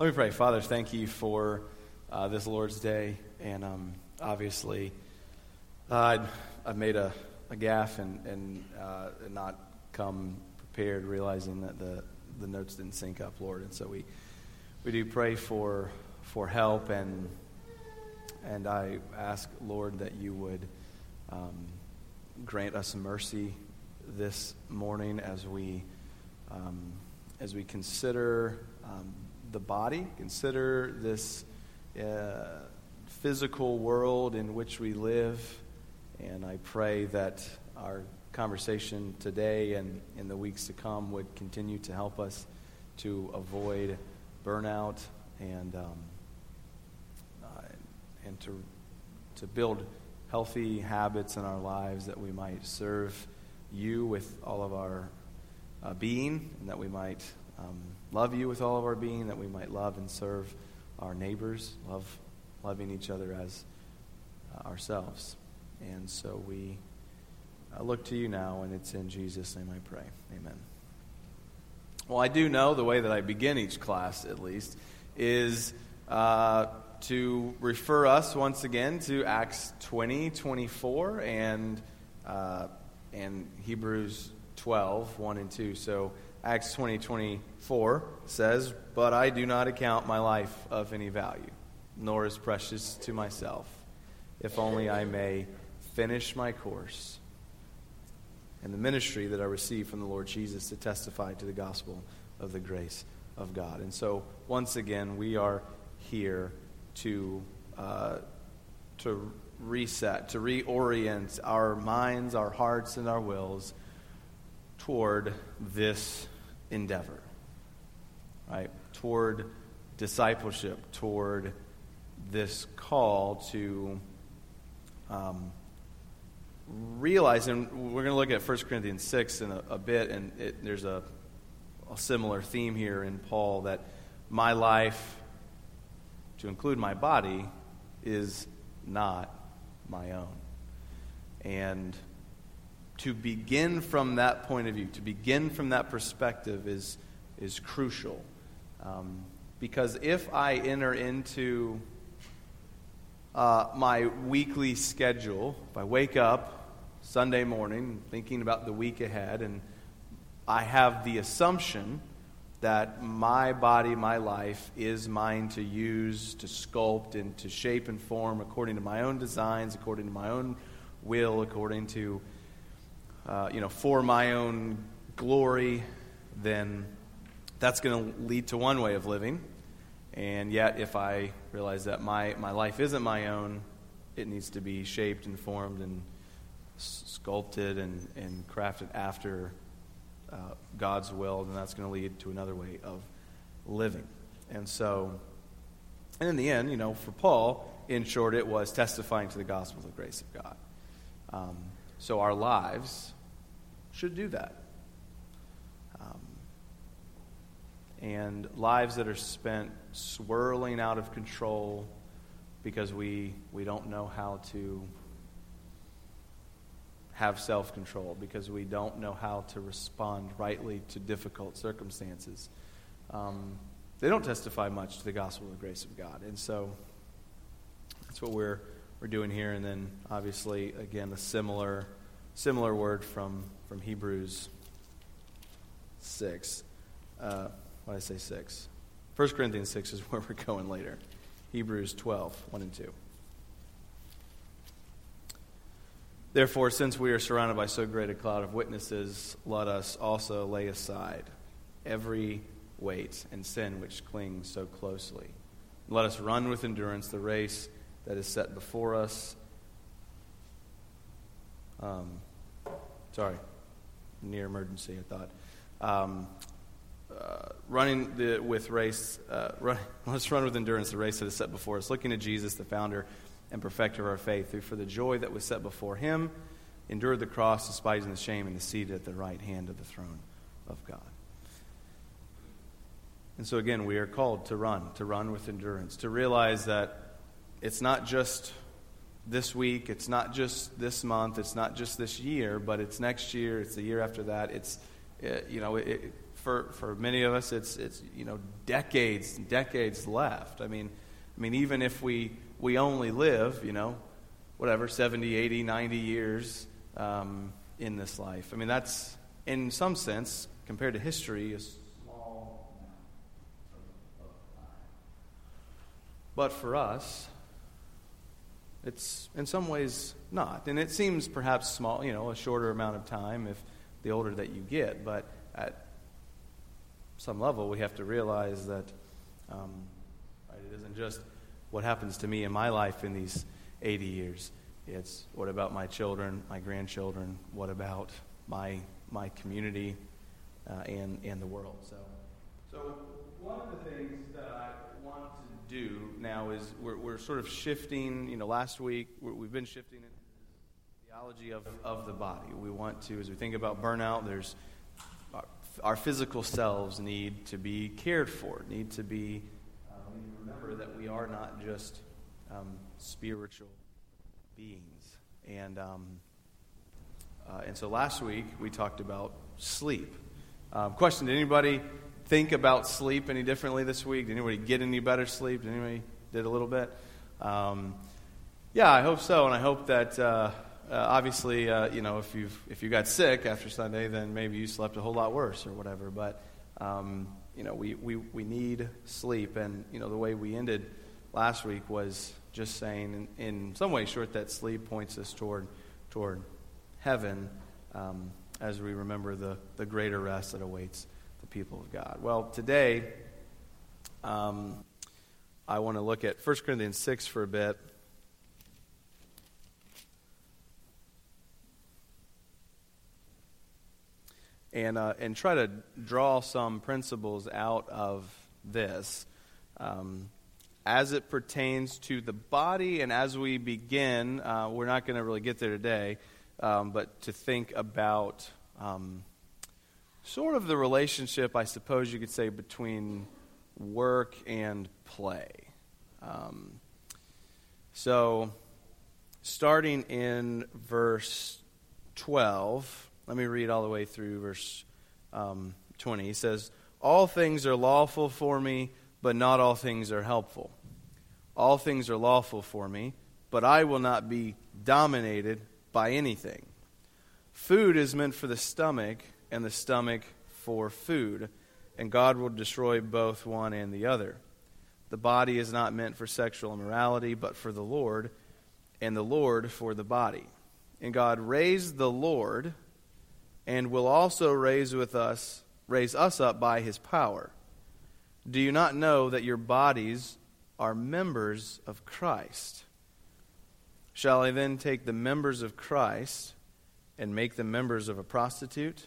Let me pray. Father, thank you for uh, this Lord's Day. And um, obviously, uh, I've made a, a gaffe and, and uh, not come prepared, realizing that the, the notes didn't sync up, Lord. And so we, we do pray for, for help. And, and I ask, Lord, that you would um, grant us mercy this morning as we, um, as we consider. The body, consider this uh, physical world in which we live. And I pray that our conversation today and in the weeks to come would continue to help us to avoid burnout and, um, uh, and to, to build healthy habits in our lives that we might serve you with all of our uh, being and that we might um, love you with all of our being, that we might love and serve our neighbors, love loving each other as uh, ourselves. And so we uh, look to you now, and it's in Jesus' name I pray. Amen. Well, I do know the way that I begin each class, at least, is uh, to refer us once again to Acts 20, 24, and, uh, and Hebrews 12, 1 and 2. So, Acts 20 24 says, But I do not account my life of any value, nor is precious to myself, if only I may finish my course and the ministry that I received from the Lord Jesus to testify to the gospel of the grace of God. And so, once again, we are here to, uh, to reset, to reorient our minds, our hearts, and our wills toward this endeavor, right? Toward discipleship, toward this call to um, realize, and we're going to look at 1 Corinthians 6 in a, a bit, and it, there's a, a similar theme here in Paul that my life, to include my body, is not my own. And to begin from that point of view, to begin from that perspective is, is crucial. Um, because if I enter into uh, my weekly schedule, if I wake up Sunday morning thinking about the week ahead, and I have the assumption that my body, my life, is mine to use, to sculpt, and to shape and form according to my own designs, according to my own will, according to uh, you know, for my own glory, then that's going to lead to one way of living. And yet, if I realize that my, my life isn't my own, it needs to be shaped and formed and sculpted and, and crafted after uh, God's will, then that's going to lead to another way of living. And so, and in the end, you know, for Paul, in short, it was testifying to the gospel of the grace of God. Um, so our lives should do that. Um, and lives that are spent swirling out of control because we, we don't know how to have self control, because we don't know how to respond rightly to difficult circumstances. Um, they don't testify much to the gospel of the grace of God. And so that's what we're, we're doing here. And then, obviously, again, a similar, similar word from from Hebrews 6. Uh, why did I say 6? 1 Corinthians 6 is where we're going later. Hebrews 12, 1 and 2. Therefore, since we are surrounded by so great a cloud of witnesses, let us also lay aside every weight and sin which clings so closely. Let us run with endurance the race that is set before us. Um, sorry near emergency, I thought. Um, uh, running the, with race, uh, run, let's run with endurance the race that is set before us, looking to Jesus, the founder and perfecter of our faith, who for the joy that was set before him endured the cross, despising the shame, and is seated at the right hand of the throne of God. And so, again, we are called to run, to run with endurance, to realize that it's not just this week, it's not just this month, it's not just this year, but it's next year, it's the year after that. It's, it, you know, it, for, for many of us, it's, it's you know, decades decades left. I mean, I mean, even if we, we only live, you know, whatever, 70, 80, 90 years um, in this life. I mean, that's, in some sense, compared to history, a small amount of time. But for us, it's in some ways not. And it seems perhaps small, you know, a shorter amount of time if the older that you get. But at some level, we have to realize that um, right, it isn't just what happens to me in my life in these 80 years. It's what about my children, my grandchildren? What about my, my community uh, and, and the world? So, so, one of the things that I do now is we're, we're sort of shifting. You know, last week we've been shifting the theology of, of the body. We want to, as we think about burnout, there's our, our physical selves need to be cared for, need to be, we remember that we are not just um, spiritual beings. And, um, uh, and so last week we talked about sleep. Um, question Did anybody think about sleep any differently this week? Did anybody get any better sleep? Did anybody did a little bit? Um, yeah, I hope so. And I hope that. Uh, uh, obviously, uh, you know, if you if you got sick after Sunday, then maybe you slept a whole lot worse or whatever. But um, you know, we, we we need sleep, and you know, the way we ended last week was just saying, in, in some way, short, that sleep points us toward toward heaven um, as we remember the the greater rest that awaits people of God. Well, today. Um, I want to look at 1 Corinthians 6 for a bit. and, uh, and try to draw some principles out of this um, as it pertains to the body. And as we begin, uh, we're not going to really get there today, um, but to think about um, sort of the relationship, I suppose you could say, between work and play. Um, so, starting in verse 12. Let me read all the way through verse um, 20. He says, All things are lawful for me, but not all things are helpful. All things are lawful for me, but I will not be dominated by anything. Food is meant for the stomach, and the stomach for food, and God will destroy both one and the other. The body is not meant for sexual immorality, but for the Lord, and the Lord for the body. And God raised the Lord and will also raise with us raise us up by his power. Do you not know that your bodies are members of Christ? Shall I then take the members of Christ and make them members of a prostitute?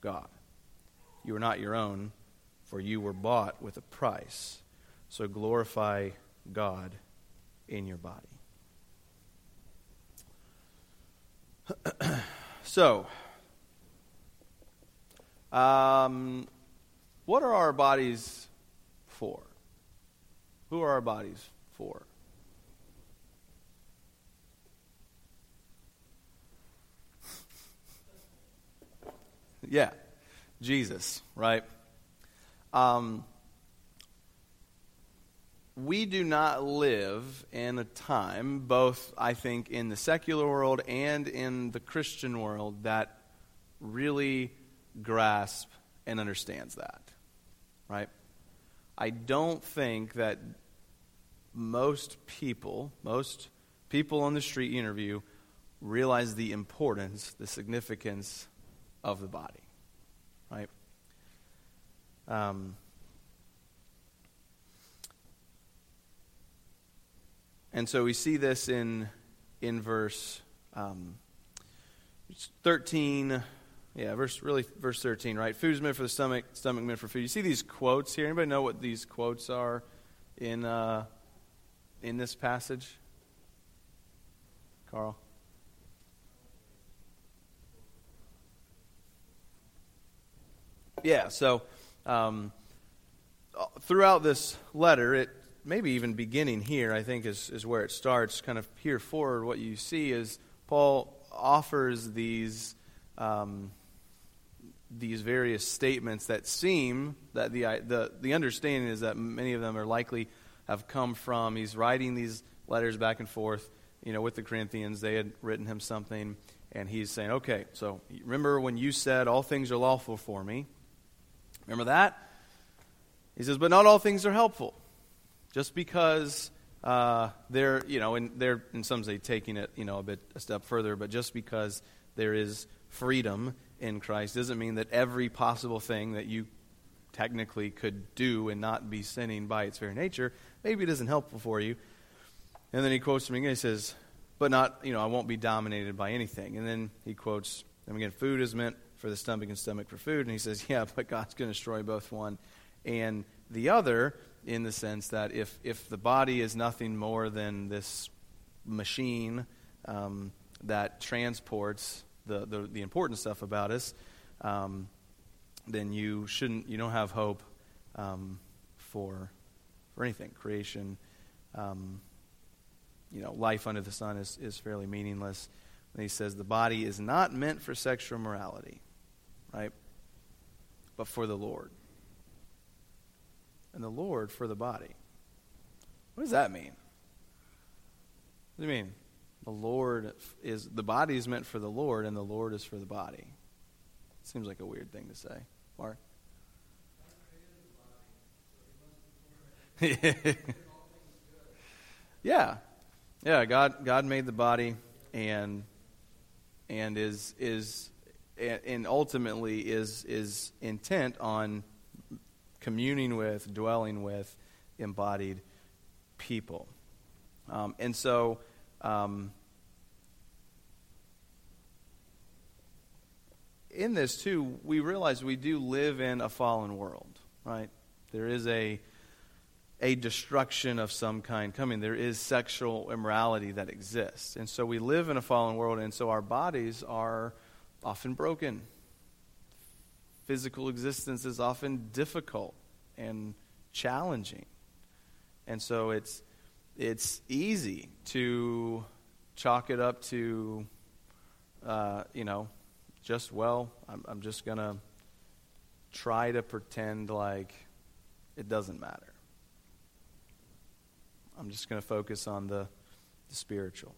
God? You are not your own, for you were bought with a price. So glorify God in your body. so, um, what are our bodies for? Who are our bodies for? Yeah, Jesus, right? Um, we do not live in a time, both I think in the secular world and in the Christian world, that really grasp and understands that. Right? I don't think that most people, most people on the street interview, realize the importance, the significance of the body. Right? Um, and so we see this in, in verse um, 13 Yeah, verse really verse 13, right? Food is meant for the stomach, stomach meant for food. You see these quotes here? Anybody know what these quotes are in uh, in this passage? Carl? Yeah, so um, throughout this letter, it maybe even beginning here, I think is, is where it starts. Kind of here forward, what you see is Paul offers these um, these various statements that seem that the, the the understanding is that many of them are likely have come from. He's writing these letters back and forth, you know, with the Corinthians. They had written him something, and he's saying, "Okay, so remember when you said all things are lawful for me." Remember that? He says, but not all things are helpful. Just because uh, they're, you know, and they're in some way taking it, you know, a bit a step further, but just because there is freedom in Christ doesn't mean that every possible thing that you technically could do and not be sinning by its very nature, maybe it isn't helpful for you. And then he quotes from again, he says, but not, you know, I won't be dominated by anything. And then he quotes, and again, food is meant for the stomach and stomach for food. And he says, yeah, but God's going to destroy both one and the other in the sense that if, if the body is nothing more than this machine um, that transports the, the, the, important stuff about us, um, then you shouldn't, you don't have hope um, for, for anything. Creation, um, you know, life under the sun is, is fairly meaningless. And he says the body is not meant for sexual morality right? But for the Lord. And the Lord for the body. What does that mean? What do you mean? The Lord is, the body is meant for the Lord, and the Lord is for the body. Seems like a weird thing to say. Mark? yeah. Yeah, God God made the body and and is is and ultimately is is intent on communing with, dwelling with embodied people. Um, and so, um, in this too, we realize we do live in a fallen world, right? There is a a destruction of some kind coming. There is sexual immorality that exists. And so we live in a fallen world, and so our bodies are often broken. Physical existence is often difficult and challenging. And so it's, it's easy to chalk it up to, uh, you know, just, well, I'm, I'm just going to try to pretend like it doesn't matter. I'm just going to focus on the, the spiritual.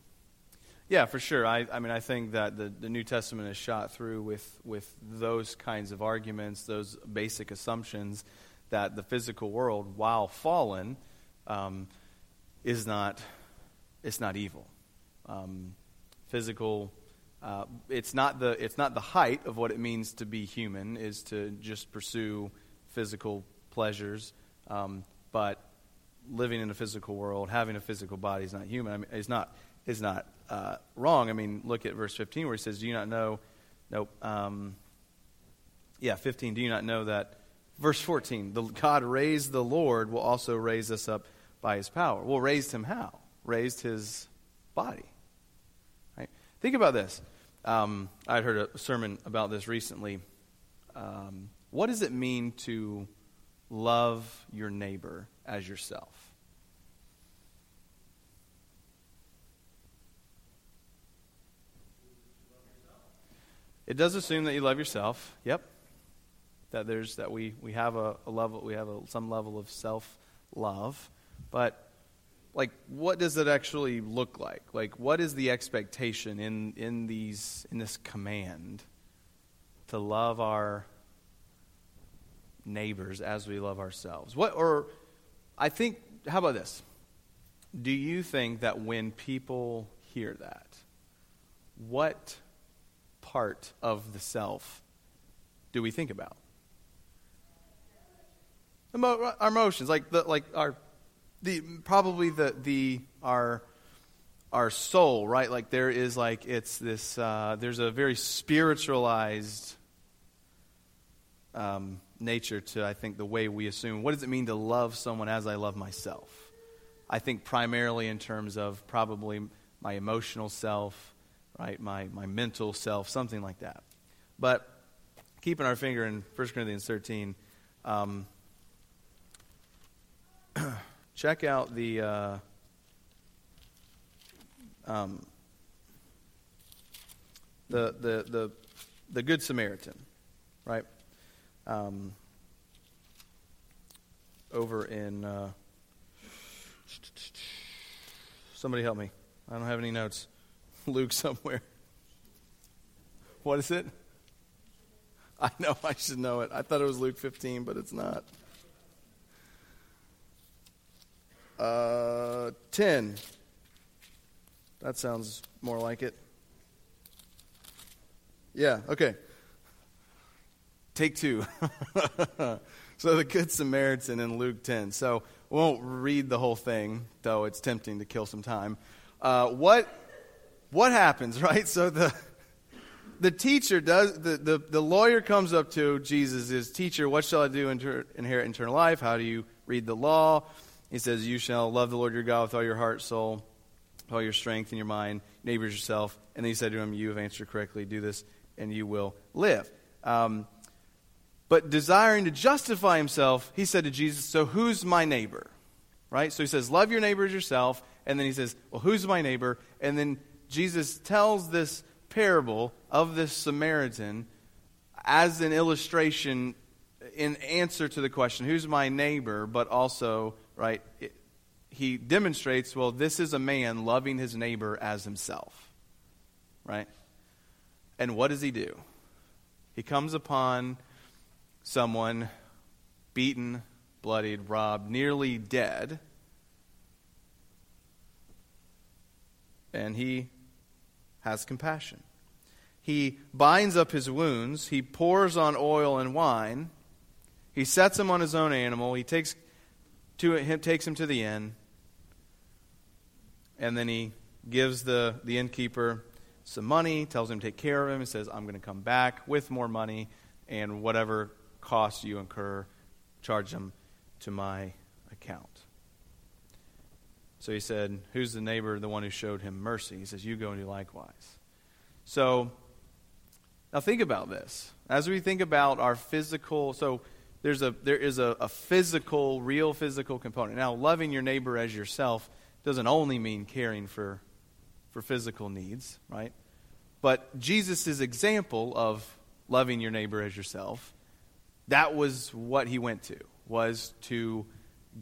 Yeah, for sure. I, I mean, I think that the, the New Testament is shot through with, with those kinds of arguments, those basic assumptions that the physical world, while fallen, um, is not, it's not evil. Um, physical, uh, it's, not the, it's not the height of what it means to be human, is to just pursue physical pleasures. Um, but living in a physical world, having a physical body is not human. I mean, it's not, is not uh, wrong. I mean, look at verse 15 where he says, Do you not know? Nope. Um, yeah, 15. Do you not know that? Verse 14, the God raised the Lord will also raise us up by his power. Well, raised him how? Raised his body. Right? Think about this. Um, I'd heard a sermon about this recently. Um, what does it mean to love your neighbor as yourself? It does assume that you love yourself. Yep. That there's that we, we have a, a level we have a, some level of self love, but like what does it actually look like? Like what is the expectation in in these in this command to love our neighbors as we love ourselves? What or I think how about this? Do you think that when people hear that, what part of the self do we think about? Emo- our emotions, like the like our the probably the the our our soul, right? Like there is like it's this uh, there's a very spiritualized um, nature to, I think, the way we assume what does it mean to love someone as I love myself? I think primarily in terms of probably my emotional self, right? My, my mental self, something like that. But keeping our finger in 1 Corinthians 13, um, check out the. Uh, um, the, the, the, the Good Samaritan, right? Um, over in. Uh, somebody help me. I don't have any notes. Luke somewhere. What is it? I know I should know it. I thought it was Luke 15, but it's not. Uh, 10. That sounds more like it. Yeah, okay. Take two. so the Good Samaritan in Luke 10. So won't read the whole thing, though it's tempting to kill some time. Uh, what, what happens, right? So the, the teacher does, the, the, the lawyer comes up to Jesus, is teacher, what shall I do to inherit eternal life? How do you read the law? He says, you shall love the Lord your God with all your heart, soul, all your strength and your mind, neighbors yourself. And then he said to him, you have answered correctly. Do this and you will live. Um, but desiring to justify himself, he said to Jesus, So who's my neighbor? Right? So he says, Love your neighbor as yourself. And then he says, Well, who's my neighbor? And then Jesus tells this parable of this Samaritan as an illustration in answer to the question, Who's my neighbor? But also, right, it, he demonstrates, well, this is a man loving his neighbor as himself. Right? And what does he do? He comes upon someone beaten, bloodied, robbed, nearly dead. And he has compassion. He binds up his wounds. He pours on oil and wine. He sets him on his own animal. He takes, to, him, takes him to the inn. And then he gives the, the innkeeper some money, tells him to take care of him, and says, I'm going to come back with more money, and whatever costs you incur, charge them to my account. So he said, Who's the neighbor, the one who showed him mercy? He says, You go and do likewise. So now think about this. As we think about our physical, so there's a, there is a, a physical, real physical component. Now, loving your neighbor as yourself doesn't only mean caring for for physical needs, right? But Jesus' example of loving your neighbor as yourself, that was what he went to, was to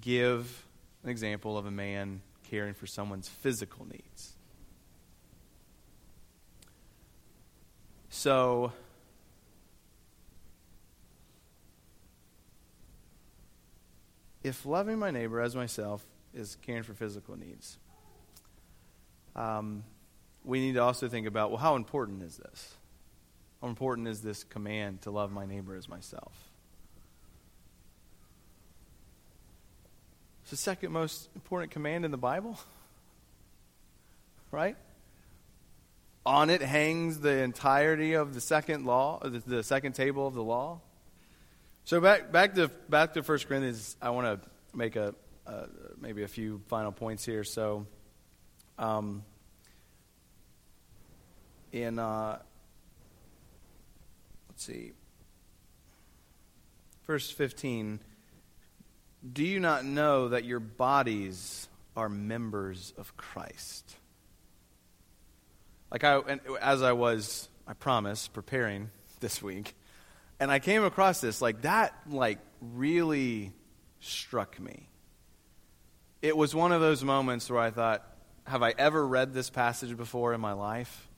give an example of a man caring for someone's physical needs. So, if loving my neighbor as myself is caring for physical needs, um, we need to also think about well, how important is this? How important is this command to love my neighbor as myself? It's the second most important command in the Bible, right? On it hangs the entirety of the second law, the, the second table of the law. So back back to back to First Corinthians. I want to make a uh, maybe a few final points here. So um, in, uh, let's see, verse 15, do you not know that your bodies are members of Christ? Like I, as I was, I promise, preparing this week, and I came across this, like that, like really struck me. It was one of those moments where I thought, have I ever read this passage before in my life?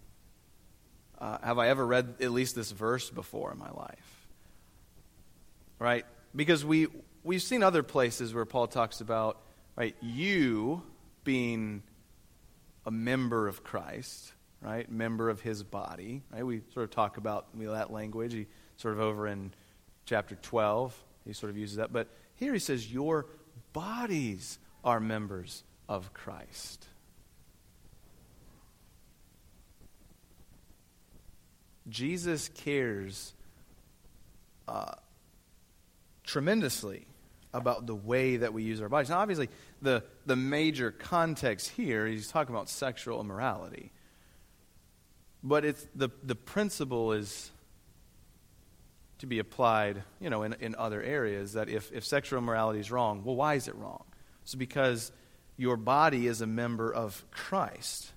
Uh, have I ever read at least this verse before in my life? Right? Because we, we've seen other places where Paul talks about, right, you being a member of Christ, right? Member of his body, right? We sort of talk about that language. He sort of over in chapter 12, he sort of uses that. But here he says, Your bodies are members of Christ. Jesus cares uh, tremendously about the way that we use our bodies. Now, obviously, the, the major context here, he's talking about sexual immorality. But it's, the, the principle is to be applied, you know, in, in other areas, that if, if sexual immorality is wrong, well, why is it wrong? It's because your body is a member of Christ.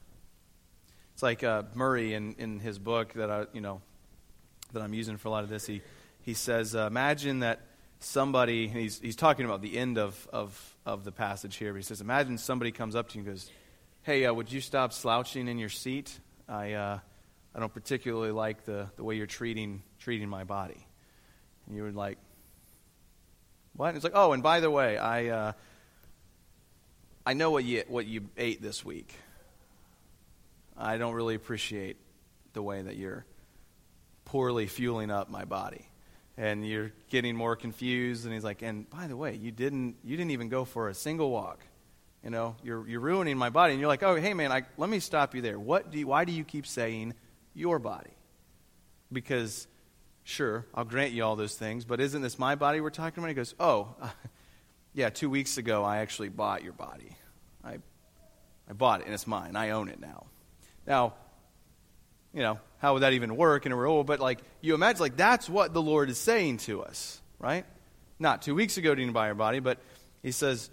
It's like uh, Murray in, in his book that I, you know, that I'm using for a lot of this. He, he says, uh, imagine that somebody, he's, he's talking about the end of, of, of the passage here, he says, imagine somebody comes up to you and goes, hey, uh, would you stop slouching in your seat? I, uh, I don't particularly like the, the way you're treating, treating my body. And you would like, what? And it's like, oh, and by the way, I, uh, I know what you, what you ate this week. I don't really appreciate the way that you're poorly fueling up my body and you're getting more confused and he's like and by the way you didn't you didn't even go for a single walk. You know you're you're ruining my body. And you're like oh hey man I, let me stop you there. What do you, why do you keep saying your body? Because sure i'll grant you all those things but isn't this my body we're talking about? He goes oh uh, yeah two weeks ago i actually bought your body. I i bought it and it's mine. I own it now. Now you know, how would that even work in a role? But like, you imagine, like, that's what the Lord is saying to us, right? Not two weeks ago didn't buy your body, but He says,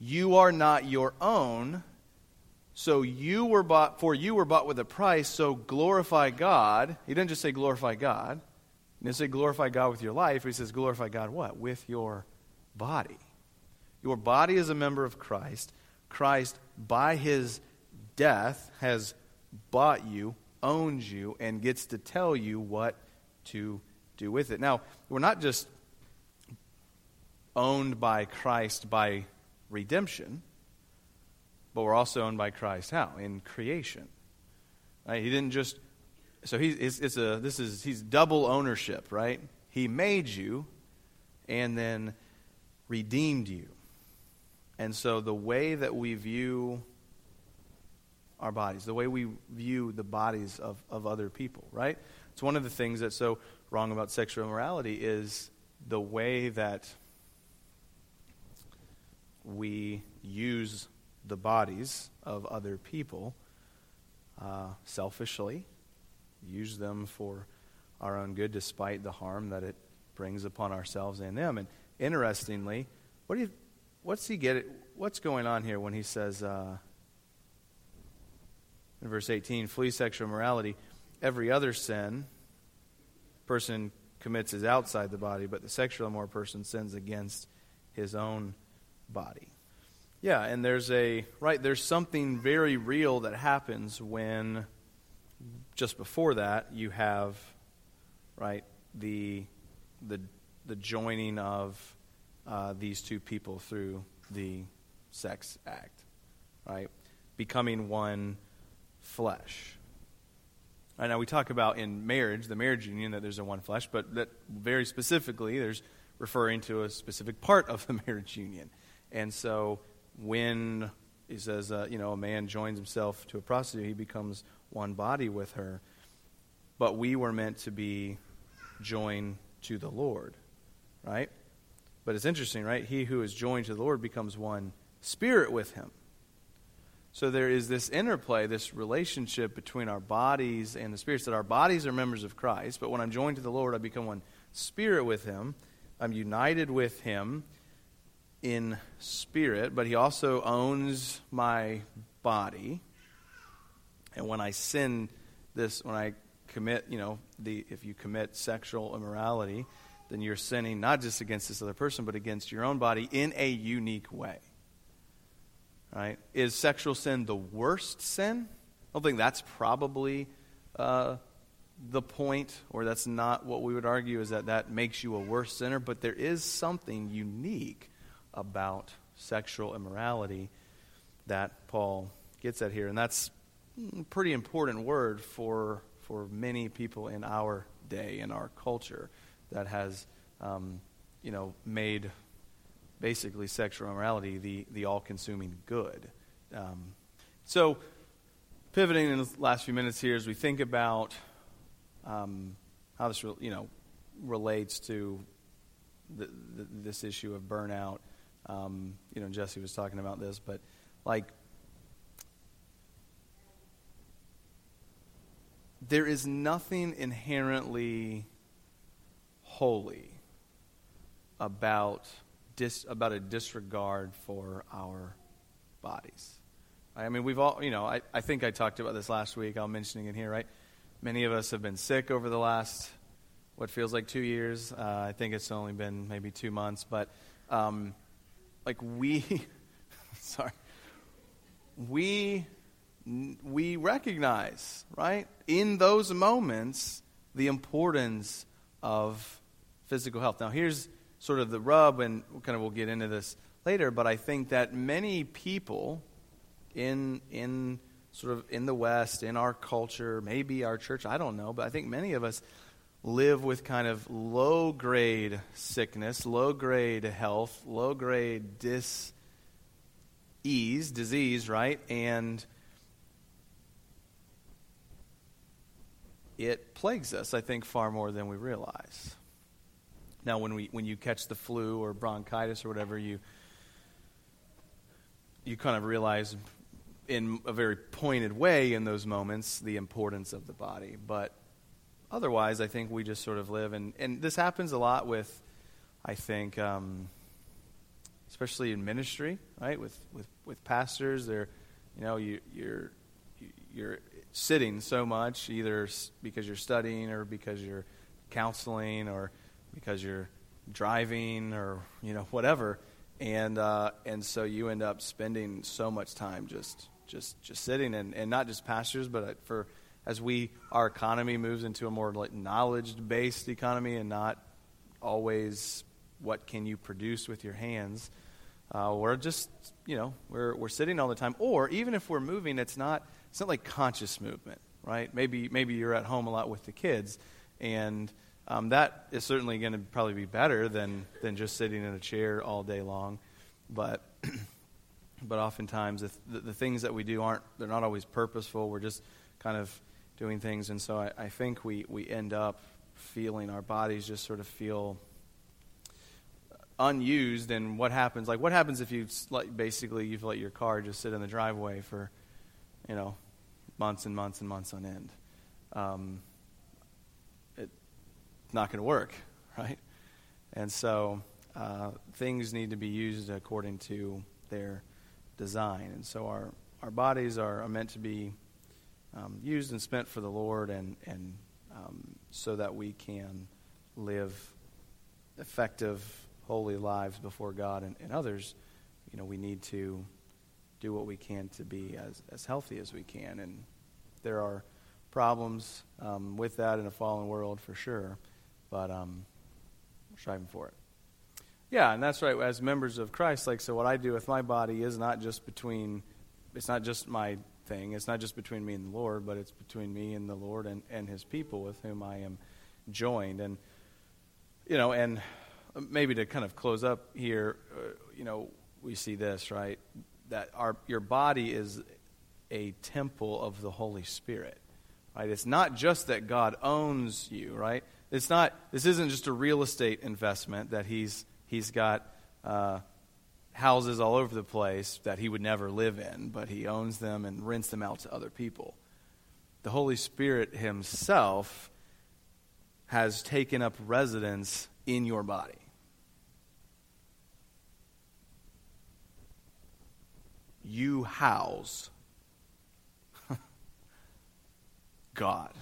You are not your own, so you were bought, for you were bought with a price, so glorify God. He didn't just say glorify God. He didn't say glorify God with your life. He says glorify God what? With your body. Your body is a member of Christ. Christ, by his death, has bought you owns you and gets to tell you what to do with it. Now, we're not just owned by Christ by redemption, but we're also owned by Christ how? In creation. Right? He didn't just so he's it's, it's a this is he's double ownership, right? He made you and then redeemed you. And so the way that we view our bodies, the way we view the bodies of, of other people, right? It's one of the things that's so wrong about sexual immorality is the way that we use the bodies of other people uh, selfishly, use them for our own good despite the harm that it brings upon ourselves and them. And interestingly, what do you, what's he get? What's going on here when he says, uh, in verse 18 flee sexual immorality. Every other sin person commits is outside the body, but the sexual immoral person sins against his own body. Yeah, and there's a, right, there's something very real that happens when just before that you have, right, the, the, the joining of uh, these two people through the sex act, right? Becoming one flesh. Right, now we talk about in marriage, the marriage union, that there's a one flesh, but that very specifically, there's referring to a specific part of the marriage union. And so when he says, uh, you know, a man joins himself to a prostitute, he becomes one body with her. But we were meant to be joined to the Lord, right? But it's interesting, right? He who is joined to the Lord becomes one spirit with him. So there is this interplay, this relationship between our bodies and the spirits, that our bodies are members of Christ, but when I'm joined to the Lord, I become one spirit with Him. I'm united with Him in spirit, but He also owns my body. And when I sin this, when I commit, you know, the, if you commit sexual immorality, then you're sinning not just against this other person, but against your own body in a unique way. Right? Is sexual sin the worst sin? I don't think that's probably uh, the point, or that's not what we would argue, is that that makes you a worse sinner. But there is something unique about sexual immorality that Paul gets at here. And that's a pretty important word for, for many people in our day, in our culture, that has, um, you know, made basically sexual immorality the, the all consuming good. Um, so, pivoting in the last few minutes here as we think about um, how this you know relates to the, the, this issue of burnout. Um, you know, Jesse was talking about this, but like, there is nothing inherently holy about dis, about a disregard for our bodies. I mean, we've all, you know, I, I think I talked about this last week. I'm mentioning it here, right? Many of us have been sick over the last, what feels like two years. Uh, I think it's only been maybe two months, but um, like we, sorry, we we recognize, right, in those moments, the importance of physical health. Now, here's sort of the rub, and kind of we'll get into this later, but I think that many people in, in sort of in the West, in our culture, maybe our church, I don't know, but I think many of us live with kind of low grade sickness, low grade health, low grade dis ease, disease, right? And it plagues us, I think, far more than we realize. Now, when, we, when you catch the flu or bronchitis or whatever, you, you kind of realize in a very pointed way in those moments the importance of the body. But otherwise, I think we just sort of live, and, and this happens a lot with, I think, um, especially in ministry, right? With, with, with pastors, they're, you know, you, you're, you're sitting so much, either because you're studying or because you're counseling or because you're driving or you know whatever, and uh, and so you end up spending so much time just just just sitting and, and not just pastors, but for as we our economy moves into a more like knowledge based economy and not always what can you produce with your hands. Uh, we're just you know we're we're sitting all the time, or even if we're moving, it's not it's not like conscious movement, right? Maybe maybe you're at home a lot with the kids, and um, that is certainly going to probably be better than than just sitting in a chair all day long, but. but oftentimes the, the, the, things that we do aren't they're not always purposeful we're just kind of doing things and so I, I think we, we end up feeling our bodies just sort of feel unused and what happens like what happens if you like basically you've let your car just sit in the driveway for you know months and months and months on end. Um, not going to work, right? And so uh, things need to be used according to their design. And so our, our bodies are, are meant to be um, used and spent for the Lord and, and um, so that we can live effective, holy lives before God and, and others. You know, we need to do what we can to be as, as healthy as we can. And there are problems um, with that in a fallen world for sure, but um, we're striving for it. Yeah, and that's right. As members of Christ, like so, what I do with my body is not just between. It's not just my thing. It's not just between me and the Lord, but it's between me and the Lord and, and His people with whom I am joined. And you know, and maybe to kind of close up here, uh, you know, we see this right that our, your body is a temple of the Holy Spirit. Right? It's not just that God owns you, right? It's not this isn't just a real estate investment that he's he's got uh, houses all over the place that he would never live in, but he owns them and rents them out to other people. The Holy Spirit himself has taken up residence in your body. you house God.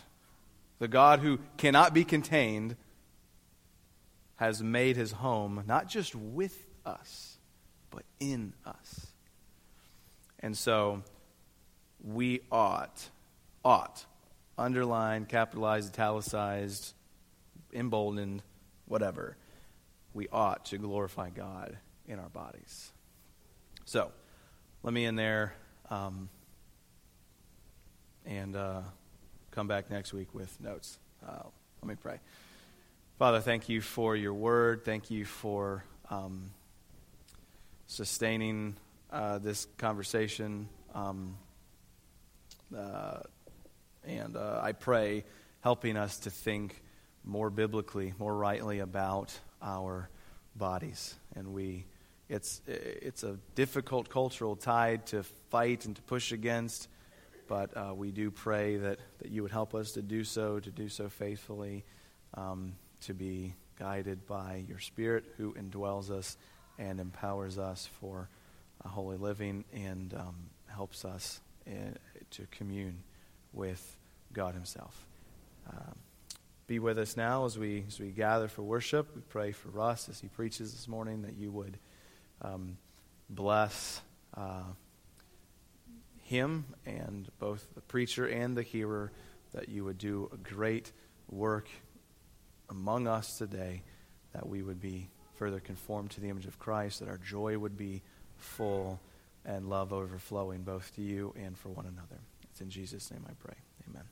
The God who cannot be contained has made his home not just with us, but in us. And so we ought, ought, underlined, capitalized, italicized, emboldened, whatever, we ought to glorify God in our bodies. So, let me in there um, and uh, come back next week with notes. Uh, let me pray. Father, thank you for your word. Thank you for um, sustaining uh, this conversation. Um, uh, and uh, I pray helping us to think more biblically, more rightly about our bodies. And we, it's, it's a difficult cultural tide to fight and to push against, but uh, we do pray that, that you would help us to do so, to do so faithfully, um, to be guided by your Spirit who indwells us and empowers us for a holy living and um, helps us in, to commune with God Himself. Um, be with us now as we, as we gather for worship. We pray for Russ as he preaches this morning that you would um, bless uh, him and both the preacher and the hearer, that you would do a great work among us today, that we would be further conformed to the image of Christ, that our joy would be full and love overflowing both to you and for one another. It's in Jesus' name I pray. Amen.